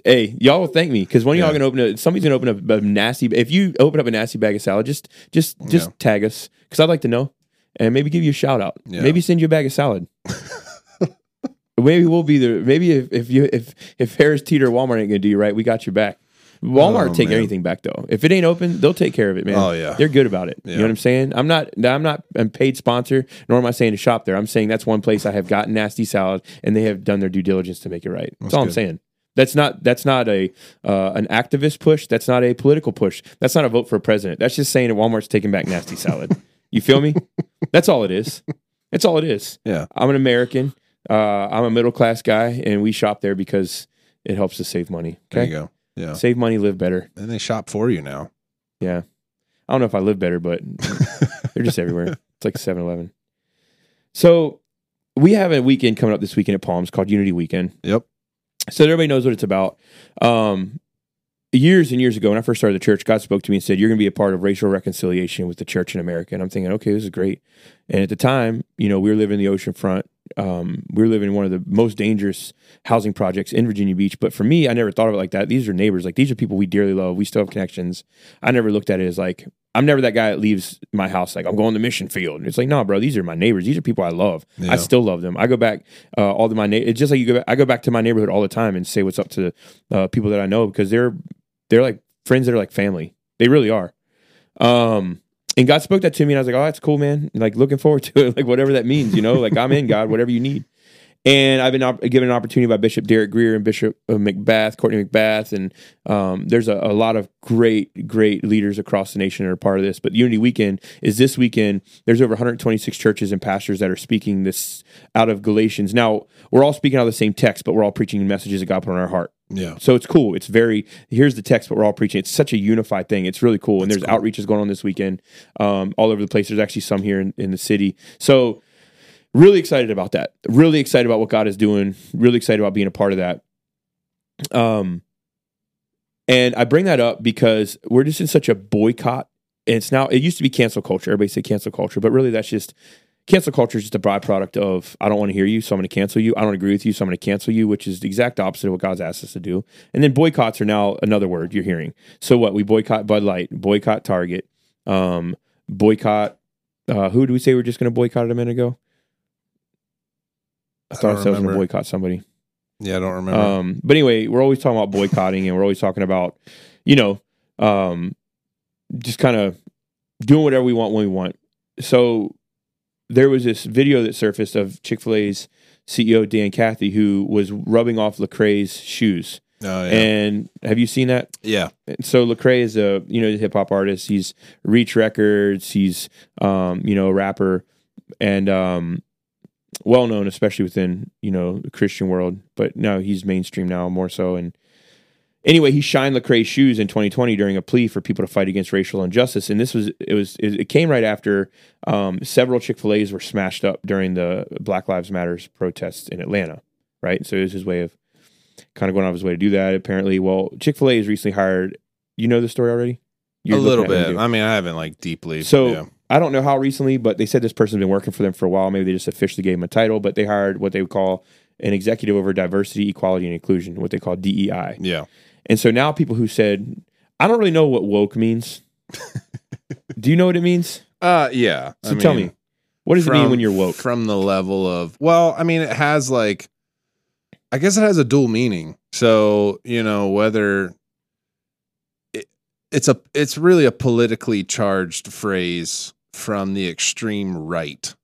A: hey, y'all will thank me because one of y'all
B: Yeah.
A: to open a, somebody's going to open up a nasty, if you open up a nasty bag of salad, just, just, just
B: Yeah.
A: tag us because I'd like to know and maybe give you a shout out.
B: Yeah.
A: Maybe send you a bag of salad. maybe we'll be there. Maybe if, if you, if, if Harris Teeter Walmart ain't going to do you right, we got your back. Walmart
B: Oh,
A: take
B: man.
A: anything back though. If it ain't open, they'll take care of it, man.
B: Oh, yeah.
A: they're good about it. You know what I'm saying? I'm not. I'm not a paid sponsor, nor am I saying to shop there. I'm saying that's one place I have gotten nasty salad, and they have done their due diligence to make it right. That's,
B: That's
A: all I'm saying. That's not. That's not a uh, an activist push. That's not a political push. That's not a vote for a president. That's just saying that Walmart's taking back nasty salad. you feel me? That's all it is. That's all it is.
B: Yeah.
A: I'm an American. Uh, I'm a middle class guy, and we shop there because it helps us save money.
B: There you go. Yeah.
A: save money, live better.
B: And they shop for you now.
A: Yeah. I don't know if I live better, but they're just everywhere. It's like 7 Eleven. So we have a weekend coming up this weekend at Palms called Unity Weekend.
B: Yep.
A: So everybody knows what it's about. Um, years and years ago, when I first started the church, God spoke to me and said, You're going to be a part of racial reconciliation with the church in America. And I'm thinking, okay, this is great. And at the time, you know, we were living in the ocean front. Um, we were living in one of the most dangerous housing projects in Virginia Beach. But for me, I never thought of it like that. These are neighbors. Like, these are people we dearly love. We still have connections. I never looked at it as like, I'm never that guy that leaves my house like I'm going to mission field. It's like, no, bro, these are my neighbors. These are people I love.
B: Yeah.
A: I still love them. I go back uh, all to my na- it's just like you go back, I go back to my neighborhood all the time and say what's up to uh, people that I know because they're they're like friends that are like family. They really are. Um, and God spoke that to me, and I was like, "Oh, that's cool, man. Like looking forward to it. Like whatever that means, you know. Like I'm in God, whatever you need." And I've been op- given an opportunity by Bishop Derek Grier and Bishop uh, McBath, Courtney McBath, and um, there's a, a lot of great, great leaders across the nation that are part of this. But Unity Weekend is this weekend. There's over 126 churches and pastors that are speaking this out of Galatians. Now we're all speaking out of the same text, but we're all preaching messages that God put on our heart.
B: Yeah.
A: So it's cool. It's very here's the text, but we're all preaching. It's such a unified thing. It's really cool. And there's outreaches going on this weekend, um, all over the place. There's actually some here in, in the city. So really excited about that. Really excited about what God is doing. Really excited about being a part of that. Um, and I bring that up because we're just in such a boycott. And it's now it used to be cancel culture. Everybody said cancel culture, but really that's just cancel culture is just a byproduct of I don't want to hear you, so I'm going to cancel you. I don't agree with you, so I'm going to cancel you, which is the exact opposite of what God's asked us to do. And then boycotts are now another word you're hearing. So what? We boycott Bud Light, boycott Target, um, boycott uh, who do we say we are just going to boycott it a minute ago? I thought I I was going to boycott somebody.
B: Yeah, I don't remember.
A: Um, but anyway, we're always talking about boycotting, and we're always talking about, you know, um, just kind of doing whatever we want when we want. So there was this video that surfaced of Chick Fil A's CEO Dan Cathy who was rubbing off Lecrae's shoes.
B: oh yeah,
A: And have you seen that?
B: yeah,
A: So Lecrae is a you know hip hop artist. He's Reach Records. He's um, you know a rapper and um, well known, especially within you know the Christian world. But no, he's mainstream now more so. And anyway, he shined Lecrae's shoes in 2020 during a plea for people to fight against racial injustice. And this was it was it, came right after um, several Chick Fil A's were smashed up during the Black Lives Matters protests in Atlanta. Right, so it was his way of kind of going out of his way to do that. Apparently, well, Chick Fil A has recently hired. You know the story already?
B: a
A: You're
B: little
A: looking me,
B: bit. I mean, I haven't like deeply.
A: So
B: yeah.
A: I don't know how recently, but they said this person's been working for them for a while. Maybe they just officially gave him a title, but they hired what they would call an executive over diversity, equality, and inclusion, what they call DEI.
B: yeah,
A: And so now people who said, I don't really know what woke means. Do you know what it means?
B: uh, yeah.
A: So tell me, what does it mean when you're woke?
B: From the level of well, I mean, it has like, I guess it has a dual meaning. So you know whether it, it's a it's really a politically charged phrase from the extreme right,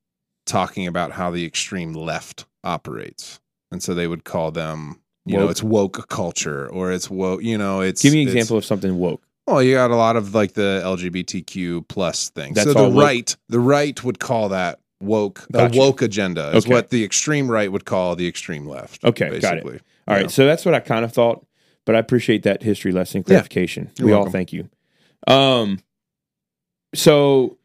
B: talking about how the extreme left operates, and so they would call them. You know, it's woke culture, or it's woke. You know, it's
A: Give me an example of something woke.
B: Well, you got a lot of like the LGBTQ plus things.
A: That's
B: so the
A: woke.
B: right, the right would call that woke.
A: Gotcha.
B: The woke agenda is
A: Okay.
B: what the extreme right would call the extreme left.
A: Okay, got it.
B: basically.
A: All right,
B: Yeah.
A: so that's what I kind of thought, but I appreciate that history lesson clarification.
B: You're
A: we all thank you. Um, so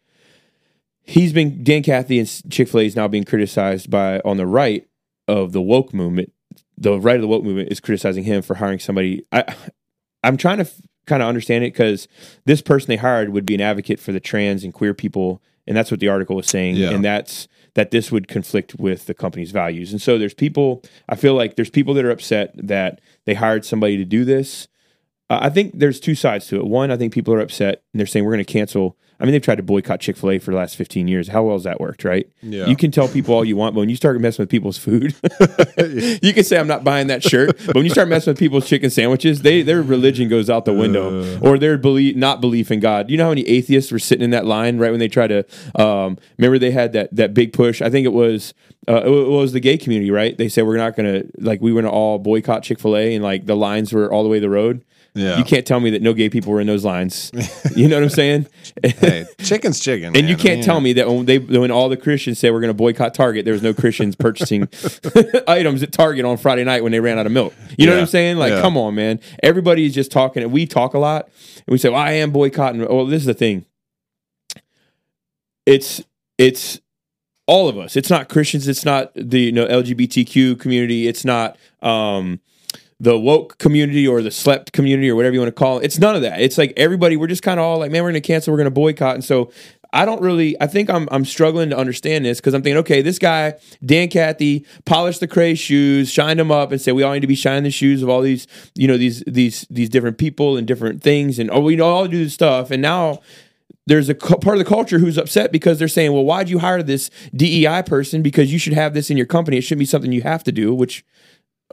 A: he's been Dan Cathy and Chick Fil A is now being criticized by on the right of the woke movement. The right of the woke movement is criticizing him for hiring somebody. I I'm trying to f- kind of understand it because this person they hired would be an advocate for the trans and queer people, and that's what the article was saying,
B: Yeah.
A: and that's that this would conflict with the company's values. And so there's people. I feel like there's people that are upset that they hired somebody to do this. Uh, I think there's two sides to it. One, I think people are upset and they're saying we're going to cancel. I mean, they've tried to boycott Chick Fil A for the last 15 years. How well has that worked, right?
B: Yeah.
A: You can tell people all you want, but when you start messing with people's food, you can say I'm not buying that shirt. But when you start messing with people's chicken sandwiches, they their religion goes out the window,
B: Uh.
A: or their belief not belief in God. You know how many atheists were sitting in that line right when they tried to? Um, remember they had that that big push. I think it was uh, it was the gay community, right? They said we're not going to like we were going to all boycott Chick Fil A, and like the lines were all the way the road.
B: Yeah.
A: You can't tell me that no gay people were in those lines. You know what I'm saying?
B: hey, chicken's chicken.
A: And
B: man.
A: you can't
B: mean,
A: tell me that when they when all the Christians say we're going to boycott Target, there was no Christians purchasing items at Target on Friday night when they ran out of milk. You know what I'm saying? Like,
B: Yeah.
A: come on, man. Everybody's just talking. And we talk a lot, and we say, "Well, I am boycotting." Well, this is the thing. It's it's all of us. It's not Christians. It's not the you know LGBTQ community. It's not um, the woke community or the slept community or whatever you want to call it. It's none of that. It's like everybody. We're just kind of all like, man, we're going to cancel. We're going to boycott. And so I don't really. I think I'm I'm struggling to understand this because I'm thinking, okay, this guy Dan Cathy polished Lecrae shoes, shined them up, and said we all need to be shining the shoes of all these you know these these these different people and different things, and oh, we all do this stuff, and now there's a cu- part of the culture who's upset because they're saying, well, why'd you hire this DEI person? Because you should have this in your company. It shouldn't be something you have to do, which,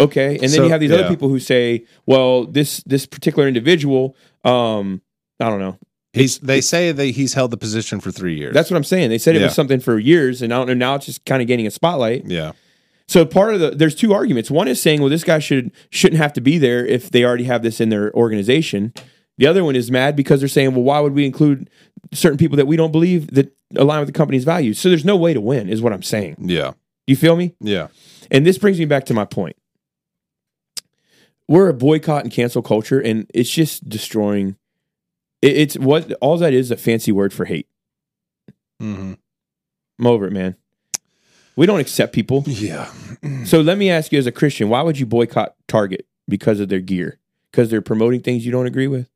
A: okay. And then
B: So,
A: you have these other people who say, well, this, this particular individual, um, I don't know.
B: He's. They say that he's held the position for three years.
A: That's what I'm saying. They said it
B: Yeah.
A: was something for years and I don't know. Now it's just kind of gaining a spotlight.
B: yeah.
A: So part of the, there's two arguments. One is saying, well, this guy should, shouldn't have to be there if they already have this in their organization. The other one is mad because they're saying, well, why would we include certain people that we don't believe that align with the company's values? So there's no way to win, is what I'm saying.
B: Yeah.
A: Do you feel me?
B: Yeah.
A: And this brings me back to my point. We're a boycott and cancel culture, and it's just destroying. it- It's what all that is a fancy word for hate.
B: Mm-hmm.
A: I'm over it, man. We don't accept people.
B: Yeah.
A: So let me ask you, as a Christian, why would you boycott Target because of their gear? Because they're promoting things you don't agree with.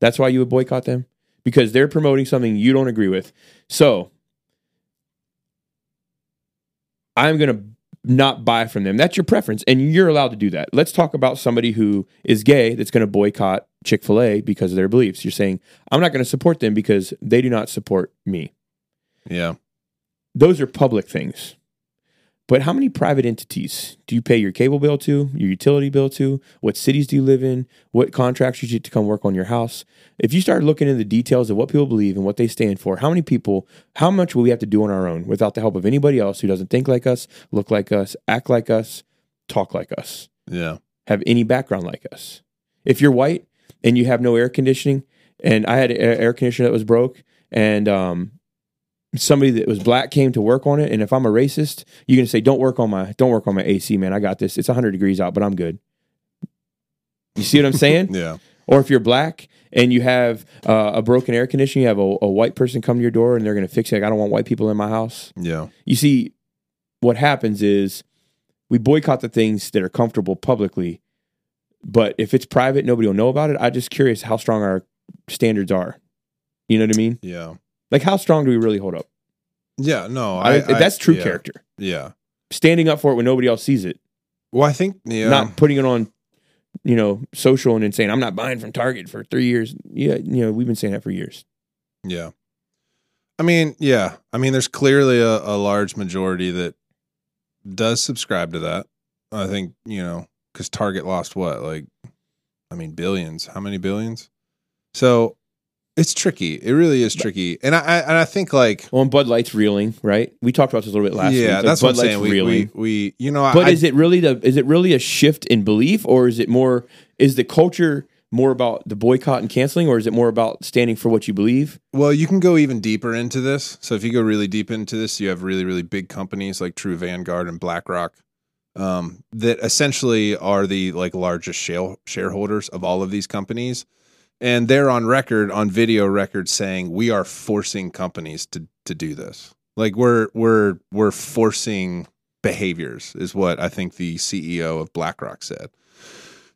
A: That's why you would boycott them because they're promoting something you don't agree with. So I'm going to not buy from them. That's your preference, and you're allowed to do that. Let's talk about somebody who is gay that's going to boycott Chick fil A because of their beliefs. You're saying, I'm not going to support them because they do not support me.
B: Yeah.
A: Those are public things. But how many private entities do you pay your cable bill to, your utility bill to? What cities do you live in? What contractors do you get to come work on your house? If you start looking into the details of what people believe and what they stand for, how many people, how much will we have to do on our own without the help of anybody else who doesn't think like us, look like us, act like us, talk like us,
B: Yeah.
A: have any background like us? If you're white and you have no air conditioning, and I had air conditioner that was broke, and um, somebody that was black came to work on it, and if I'm a racist, you're gonna say, "Don't work on my, don't work on my AC, man. I got this. It's 100 degrees out, but I'm good." You see what I'm saying?
B: Yeah.
A: Or if you're black and you have uh, a broken air conditioner, you have a, a white person come to your door and they're gonna fix it. Like, I don't want white people in my house.
B: Yeah.
A: You see, what happens is we boycott the things that are comfortable publicly, but if it's private, nobody will know about it. I'm just curious how strong our standards are. You know what I mean?
B: Yeah.
A: Like, how strong do we really hold up?
B: Yeah. No,
A: I,
B: I,
A: that's true
B: yeah.
A: character.
B: Yeah.
A: Standing up for it when nobody else sees it,
B: Well, I think yeah.
A: not putting it on, you know, social and then saying, I'm not buying from Target for three years. Yeah, you know, we've been saying that for years.
B: Yeah. I mean, yeah. I mean, there's clearly a, a large majority that does subscribe to that. I think, you know, because Target lost what? Like, I mean, billions. How many billions? So it's tricky. It really is tricky. And I, I and I think like
A: Well, and Bud Light's reeling, right? We talked about this a little bit last week.
B: yeah, that's
A: Bud
B: what I'm
A: Light's
B: saying. We,
A: reeling.
B: we we you know,
A: But
B: I,
A: is it really the is it really a shift in belief or is it more is the culture more about the boycott and canceling or is it more about standing for what you believe?
B: Well, you can go even deeper into this. So if you go really deep into this, you have really, really big companies like True Vanguard and BlackRock um, that essentially are the like largest share- shareholders of all of these companies, and they're on record, on video record, saying we are forcing companies to to do this. Like we're we're we're forcing behaviors, is what I think the CEO of BlackRock said.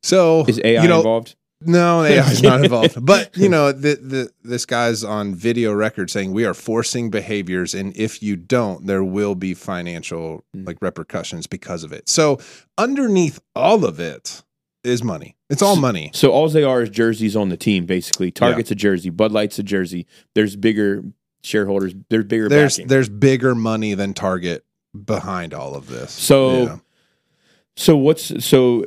B: So
A: Is AI
B: you know,
A: involved?
B: no, AI is not involved. But you know, the, the this guy's on video record saying we are forcing behaviors, and if you don't, there will be financial
A: Mm.
B: like repercussions because of it. So underneath all of it is money. It's all money.
A: So all they are is jerseys on the team, basically. Target's a jersey, Bud Light's a jersey. There's bigger shareholders, there's bigger
B: There's
A: backing.
B: there's bigger money than Target behind all of this.
A: So-
B: Yeah.
A: so what's so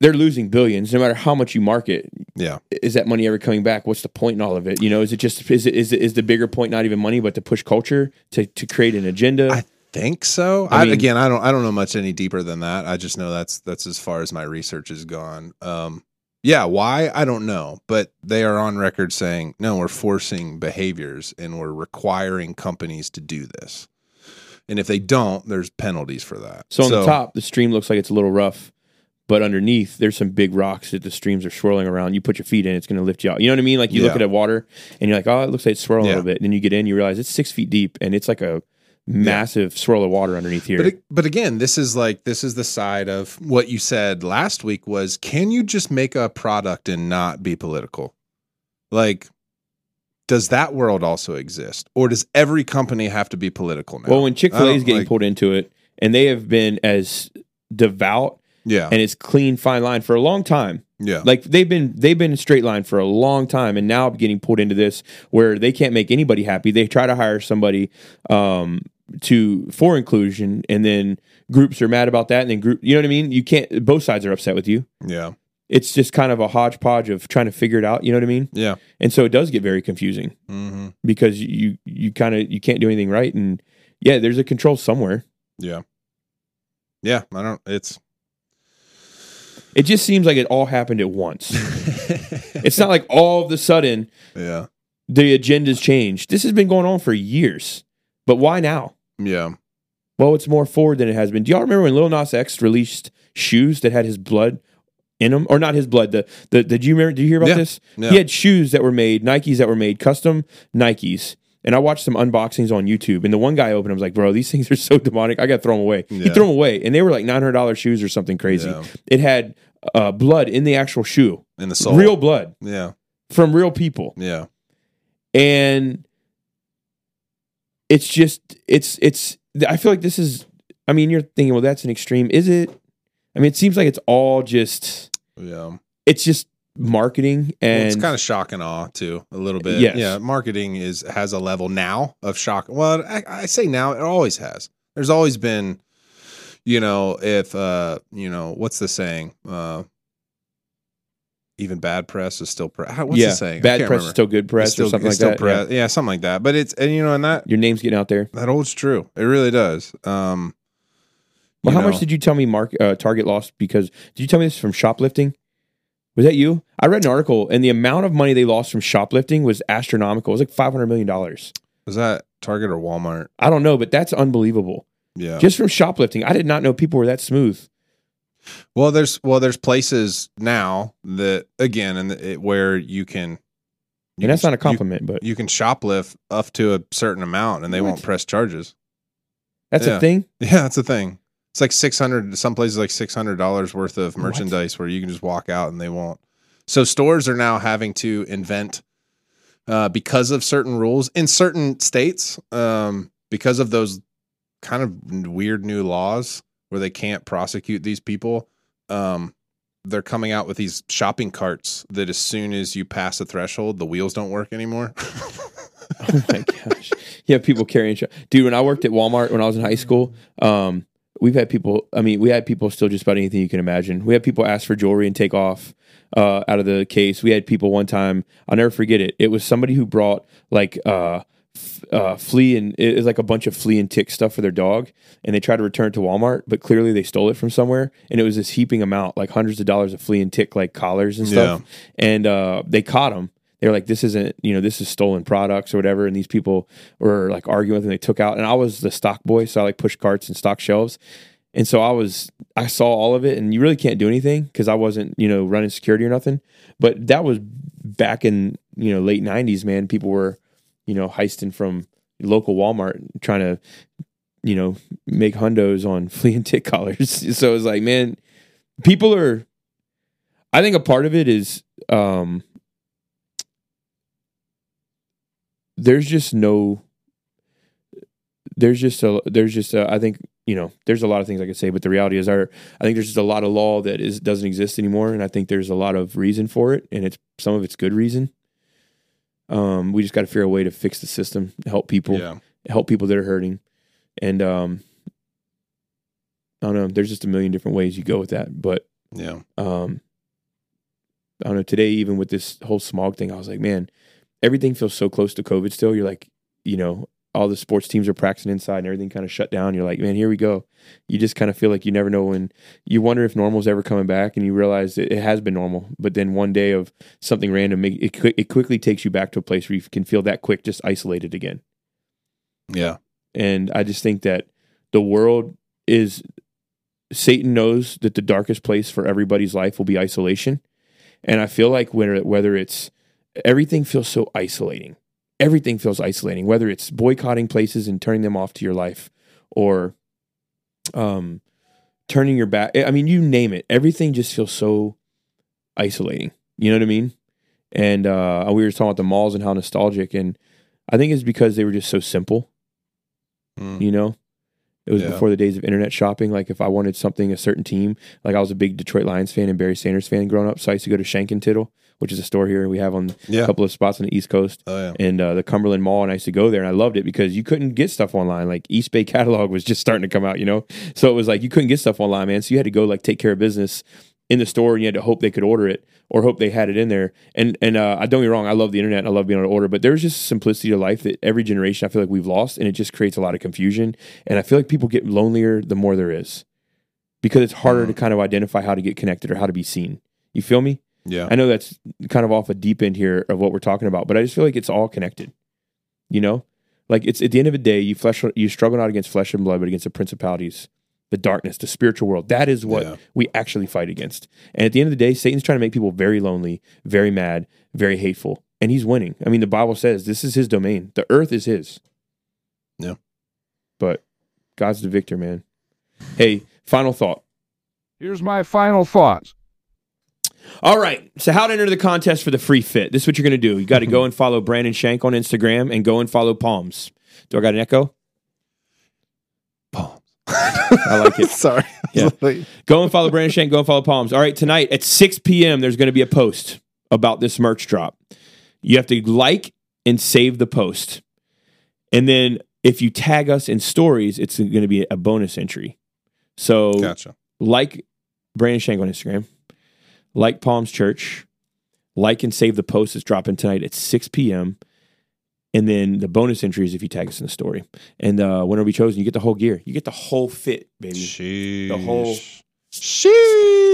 A: they're losing billions no matter how much you market.
B: yeah,
A: Is that money ever coming back? What's the point in all of it? You know, is it just is it is it is the bigger point not even money but to push culture to to create an agenda?
B: I think so.
A: I
B: I again, I don't I don't know much any deeper than that. I just know that's that's as far as my research has gone. Um, yeah, why I don't know, but they are on record saying no, we're forcing behaviors and we're requiring companies to do this. And if they don't, there's penalties for that.
A: So on the top, the stream looks like it's a little rough, but underneath there's some big rocks that the streams are swirling around. You put your feet in, it's going to lift you out. You know what I mean? Like you look at the water and you're like, oh, it looks like it's swirling a little bit. And then you get in, you realize it's six feet deep, and it's like a massive swirl of water underneath here.
B: But but again, this is like this is the side of what you said last week was can you just make a product and not be political? Like does that world also exist or does every company have to be political now?
A: well, when Chick Fil A
B: I
A: is getting
B: like-
A: pulled into it, and they have been as devout
B: Yeah.
A: and it's clean, fine line for a long time.
B: Yeah.
A: Like they've been they've been in straight line for a long time, and now getting pulled into this where they can't make anybody happy. They try to hire somebody um, to for inclusion, and then groups are mad about that, and then group. You know what I mean? You can't. Both sides are upset with you.
B: yeah.
A: It's just kind of a hodgepodge of trying to figure it out. You know what I mean?
B: Yeah.
A: And so it does get very confusing
B: hmm
A: because you you kind of you can't do anything right, and yeah, there's a control somewhere.
B: Yeah. Yeah, I don't it's
A: It just seems like it all happened at once. it's not like all of a sudden
B: Yeah.
A: the agenda's changed. This has been going on for years. But why now?
B: Yeah.
A: Well, it's more forward than it has been. Do y'all remember when Lil Nas X released shoes that had his blood in them? Or not his blood. The the did you remember did you hear about
B: Yeah.
A: this?
B: Yeah.
A: He had shoes that were made, Nikes that were made, custom Nikes. And I watched some unboxings on YouTube, and the one guy opened. them, was like, "Bro, these things are so demonic. I got to throw them away." He threw them away, and they were like nine hundred dollars shoes or something crazy.
B: Yeah.
A: It had uh, blood in the actual shoe,
B: In the sole.
A: real blood
B: Yeah.
A: from real people.
B: Yeah.
A: and it's just it's it's i feel like this is i mean you're thinking well that's an extreme is it i mean it seems like it's all just
B: Yeah.
A: it's just marketing
B: Well,
A: and
B: it's kind of shock and awe too, a little bit.
A: Yes.
B: Yeah, marketing is has a level now of shock. Well, I, I say now, it always has. There's always been, you know, if uh, you know, what's the saying? Uh, even bad press is still press. What's
A: yeah,
B: the saying?
A: Bad press is still good press
B: It's still,
A: or something like that.
B: press.
A: Yeah.
B: Yeah. something like that. But it's and you know, and that
A: Your name's getting out there.
B: that holds true. It really does. Um,
A: Well, how much did you tell me Mark uh, Target lost because did you tell me this from shoplifting? Was that you? I read an article and the amount of money they lost from shoplifting was astronomical. It was like five hundred million dollars.
B: was that Target or Walmart?
A: I don't know, but that's unbelievable.
B: Yeah.
A: Just from shoplifting, I did not know people were that smooth.
B: Well, there's well, there's places now that again, and it, where you can, you
A: And that's
B: can-
A: not a compliment, but
B: You, you can shoplift up to a certain amount, and they
A: What?
B: won't press charges.
A: that's
B: yeah.
A: a thing.
B: Yeah, that's a thing. It's like six hundred. Some places like six hundred dollars worth of merchandise where you can just walk out and they won't. So stores are now having to invent uh, because of certain rules in certain states, um, because of those kind of weird new laws where they can't prosecute these people. Um, they're coming out with these shopping carts that as soon as you pass a threshold, the wheels don't work anymore.
A: Oh my gosh. Yeah, people carrying sh- dude. When I worked at Walmart when I was in high school, um, we've had people. I mean, we had people steal just about anything you can imagine. We had people ask for jewelry and take off uh, out of the case. We had people one time. I'll never forget it. It was somebody who brought like uh, f- uh, flea and it was like a bunch of flea and tick stuff for their dog, and they tried to return it to Walmart, but clearly they stole it from somewhere, and it was this heaping amount, like hundreds of dollars of flea and tick like collars and stuff, and uh, they caught them. They were like, "This isn't, you know, this is stolen products or whatever." And these people were like arguing with them. They took out, and I was the stock boy, so I like pushed carts and stock shelves. And so I was, I saw all of it, and you really can't do anything because I wasn't, you know, running security or nothing. But that was back in, you know, late '90s. Man, people were, you know, heisting from local Walmart, trying to, you know, make hundos on flea and tick collars. so it was like, man, people are. I think a part of it is. um there's just no there's just a there's just a, I think you know there's a lot of things I could say, but the reality is our I think there's just a lot of law that is doesn't exist anymore, and I think there's a lot of reason for it, and it's some of it's good reason. Um, we just got to figure a way to fix the system, help people,
B: yeah.
A: help people that are hurting, and um, I don't know. There's just a million different ways you go with that, but
B: Yeah.
A: um I don't know, today even with this whole smog thing, I was like, man, everything feels so close to COVID still. You're like, you know, all the sports teams are practicing inside and everything kind of shut down. You're like, man, here we go. You just kind of feel like you never know when you wonder if normal's ever coming back and you realize that it has been normal. But then one day of something random, it, it quickly takes you back to a place where you can feel that quick, just isolated again.
B: Yeah.
A: And I just think that the world is Satan knows that the darkest place for everybody's life will be isolation. And I feel like whether whether it's everything feels so isolating. Everything feels isolating, whether it's boycotting places and turning them off to your life or um turning your back. I mean, you name it. Everything just feels so isolating. You know what I mean? And uh we were talking about the malls and how nostalgic and I think it's because they were just so simple
B: Mm.
A: you know it was
B: Yeah.
A: before the days of internet shopping like if i wanted something a certain team like i was a big detroit lions fan and barry sanders fan growing up so i used to go to shank and tittle which is a store here we have on a couple of spots on the east coast
B: Oh yeah.
A: and uh, the cumberland mall and i used to go there and i loved it because you couldn't get stuff online like Eastbay catalog was just starting to come out you know so it was like you couldn't get stuff online man so you had to go like take care of business in the store and you had to hope they could order it or hope they had it in there. And and uh, I don't get me wrong, I love the internet, and I love being able to order, but there's just simplicity to life that every generation I feel like we've lost, and it just creates a lot of confusion. And I feel like people get lonelier the more there is, because it's harder to kind of identify how to get connected or how to be seen. You feel me?
B: Yeah.
A: I know that's kind of off a deep end here of what we're talking about, but I just feel like it's all connected. You know, like it's at the end of the day, you flesh you struggle not against flesh and blood, but against the principalities, the darkness, the spiritual world. That is what
B: Yeah.
A: we actually fight against. And at the end of the day, Satan's trying to make people very lonely, very mad, very hateful, and he's winning. I mean, the Bible says this is his domain. The earth is his.
B: Yeah.
A: But God's the victor, man. Hey, final thought.
C: Here's my final thoughts.
A: All right. So, how to enter the contest for the free fit? This is what you're going to do. You got to go and follow Brandon Shank on Instagram and go and follow Palms. Do I got an echo?
B: Palms.
A: I like it.
B: Sorry.
A: Yeah. Go and follow Brandon Shank. Go and follow Palms. All right. Tonight at 6 p.m., there's going to be a post. about this merch drop. You have to like and save the post. And then if you tag us in stories, it's going to be a bonus entry. So
B: Gotcha.
A: like Brandon Shank on Instagram, like Palms Church, like and save the post that's dropping tonight at 6 p.m. And then the bonus entry is if you tag us in the story. And uh, whenever we chosen, you get the whole gear. You get the whole fit, baby.
B: Sheesh.
A: The whole-
B: Sheesh.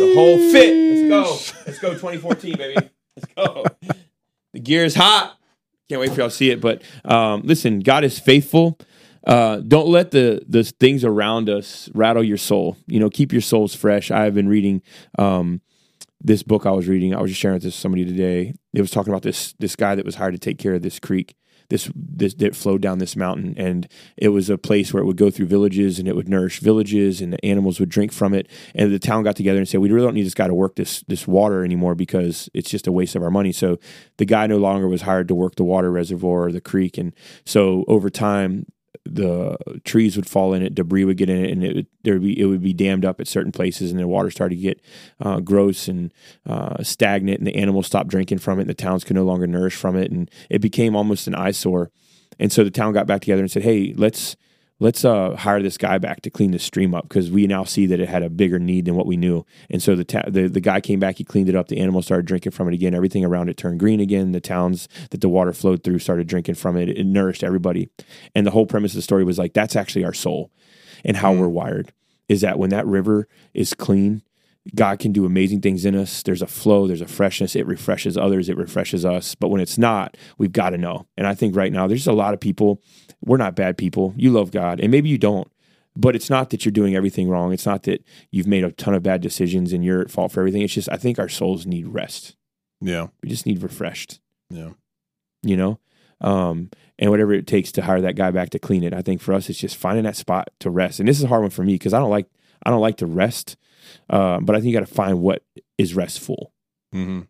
A: The whole fit. Let's go. Let's go 2014, baby. Let's go. The gear is hot. Can't wait for y'all to see it. But um, listen, God is faithful. Uh, don't let the the things around us rattle your soul. You know, keep your souls fresh. I've been reading um, this book I was reading. I was just sharing it with somebody today. It was talking about this this guy that was hired to take care of this creek. This this that flowed down this mountain, and it was a place where it would go through villages, and it would nourish villages, and the animals would drink from it. And the town got together and said, "We really don't need this guy to work this this water anymore because it's just a waste of our money." So the guy no longer was hired to work the water reservoir or the creek, and so over time the trees would fall in it, debris would get in it, and it would, there be it would be dammed up at certain places, and the water started to get uh, gross and uh, stagnant, and the animals stopped drinking from it, and the towns could no longer nourish from it, and it became almost an eyesore. And so the town got back together and said, "Hey, let's let's uh, hire this guy back to clean the stream up because we now see that it had a bigger need than what we knew." And so the ta- the the guy came back, he cleaned it up, the animals started drinking from it again, everything around it turned green again. The towns that the water flowed through started drinking from it. It nourished everybody. And the whole premise of the story was like that's actually our soul and how
B: Mm.
A: we're wired is that when that river is clean, God can do amazing things in us. There's a flow, there's a freshness. It refreshes others, it refreshes us. But when it's not, we've got to know. And I think right now, there's a lot of people, we're not bad people. You love God, and maybe you don't. But it's not that you're doing everything wrong. It's not that you've made a ton of bad decisions and you're at fault for everything. It's just, I think our souls need rest.
B: Yeah.
A: We just need refreshed
B: Yeah.
A: you know um, and whatever it takes to hire that guy back to clean it i think for us it's just finding that spot to rest and this is a hard one for me because i don't like i don't like to rest um, but i think you got to find what is restful.
B: Mm-hmm.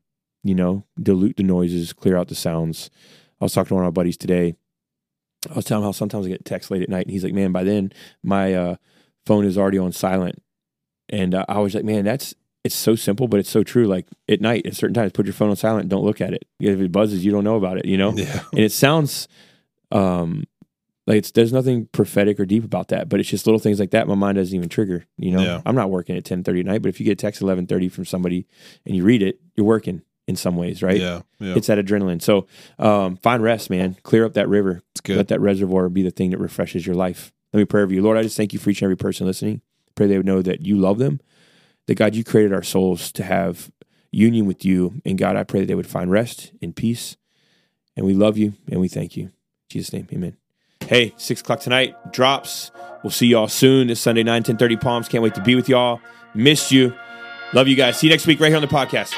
A: you know dilute the noises clear out the sounds. I was talking to one of my buddies today. I was telling him how sometimes i get text late at night and he's like man by then my uh, phone is already on silent. And uh, i was like man that's it's so simple but it's so true. Like at night at certain times put your phone on silent don't look at it. If it buzzes you don't know about it you know?
B: Yeah.
A: and it sounds um like it's there's nothing prophetic or deep about that but it's just little things like that my mind doesn't even trigger you know?
B: Yeah.
A: i'm not working at 10 30 at night but if you get a text 11 30 from somebody and you read it you're working in some ways right?
B: Yeah. Yeah.
A: it's that adrenaline. So um find rest man. Clear up that river.
B: It's good.
A: let that reservoir be the thing that refreshes your life. Let me pray over you. Lord i just thank you for each and every person listening. Pray they would know that you love them that god you created our souls to have union with you. And god i pray that they would find rest and peace. And we love you and we thank you. In jesus name amen hey six o'clock tonight drops. We'll see y'all soon. This sunday 9 10 30 palms. Can't wait to be with y'all. Missed you. Love you guys. See you next week right here on the podcast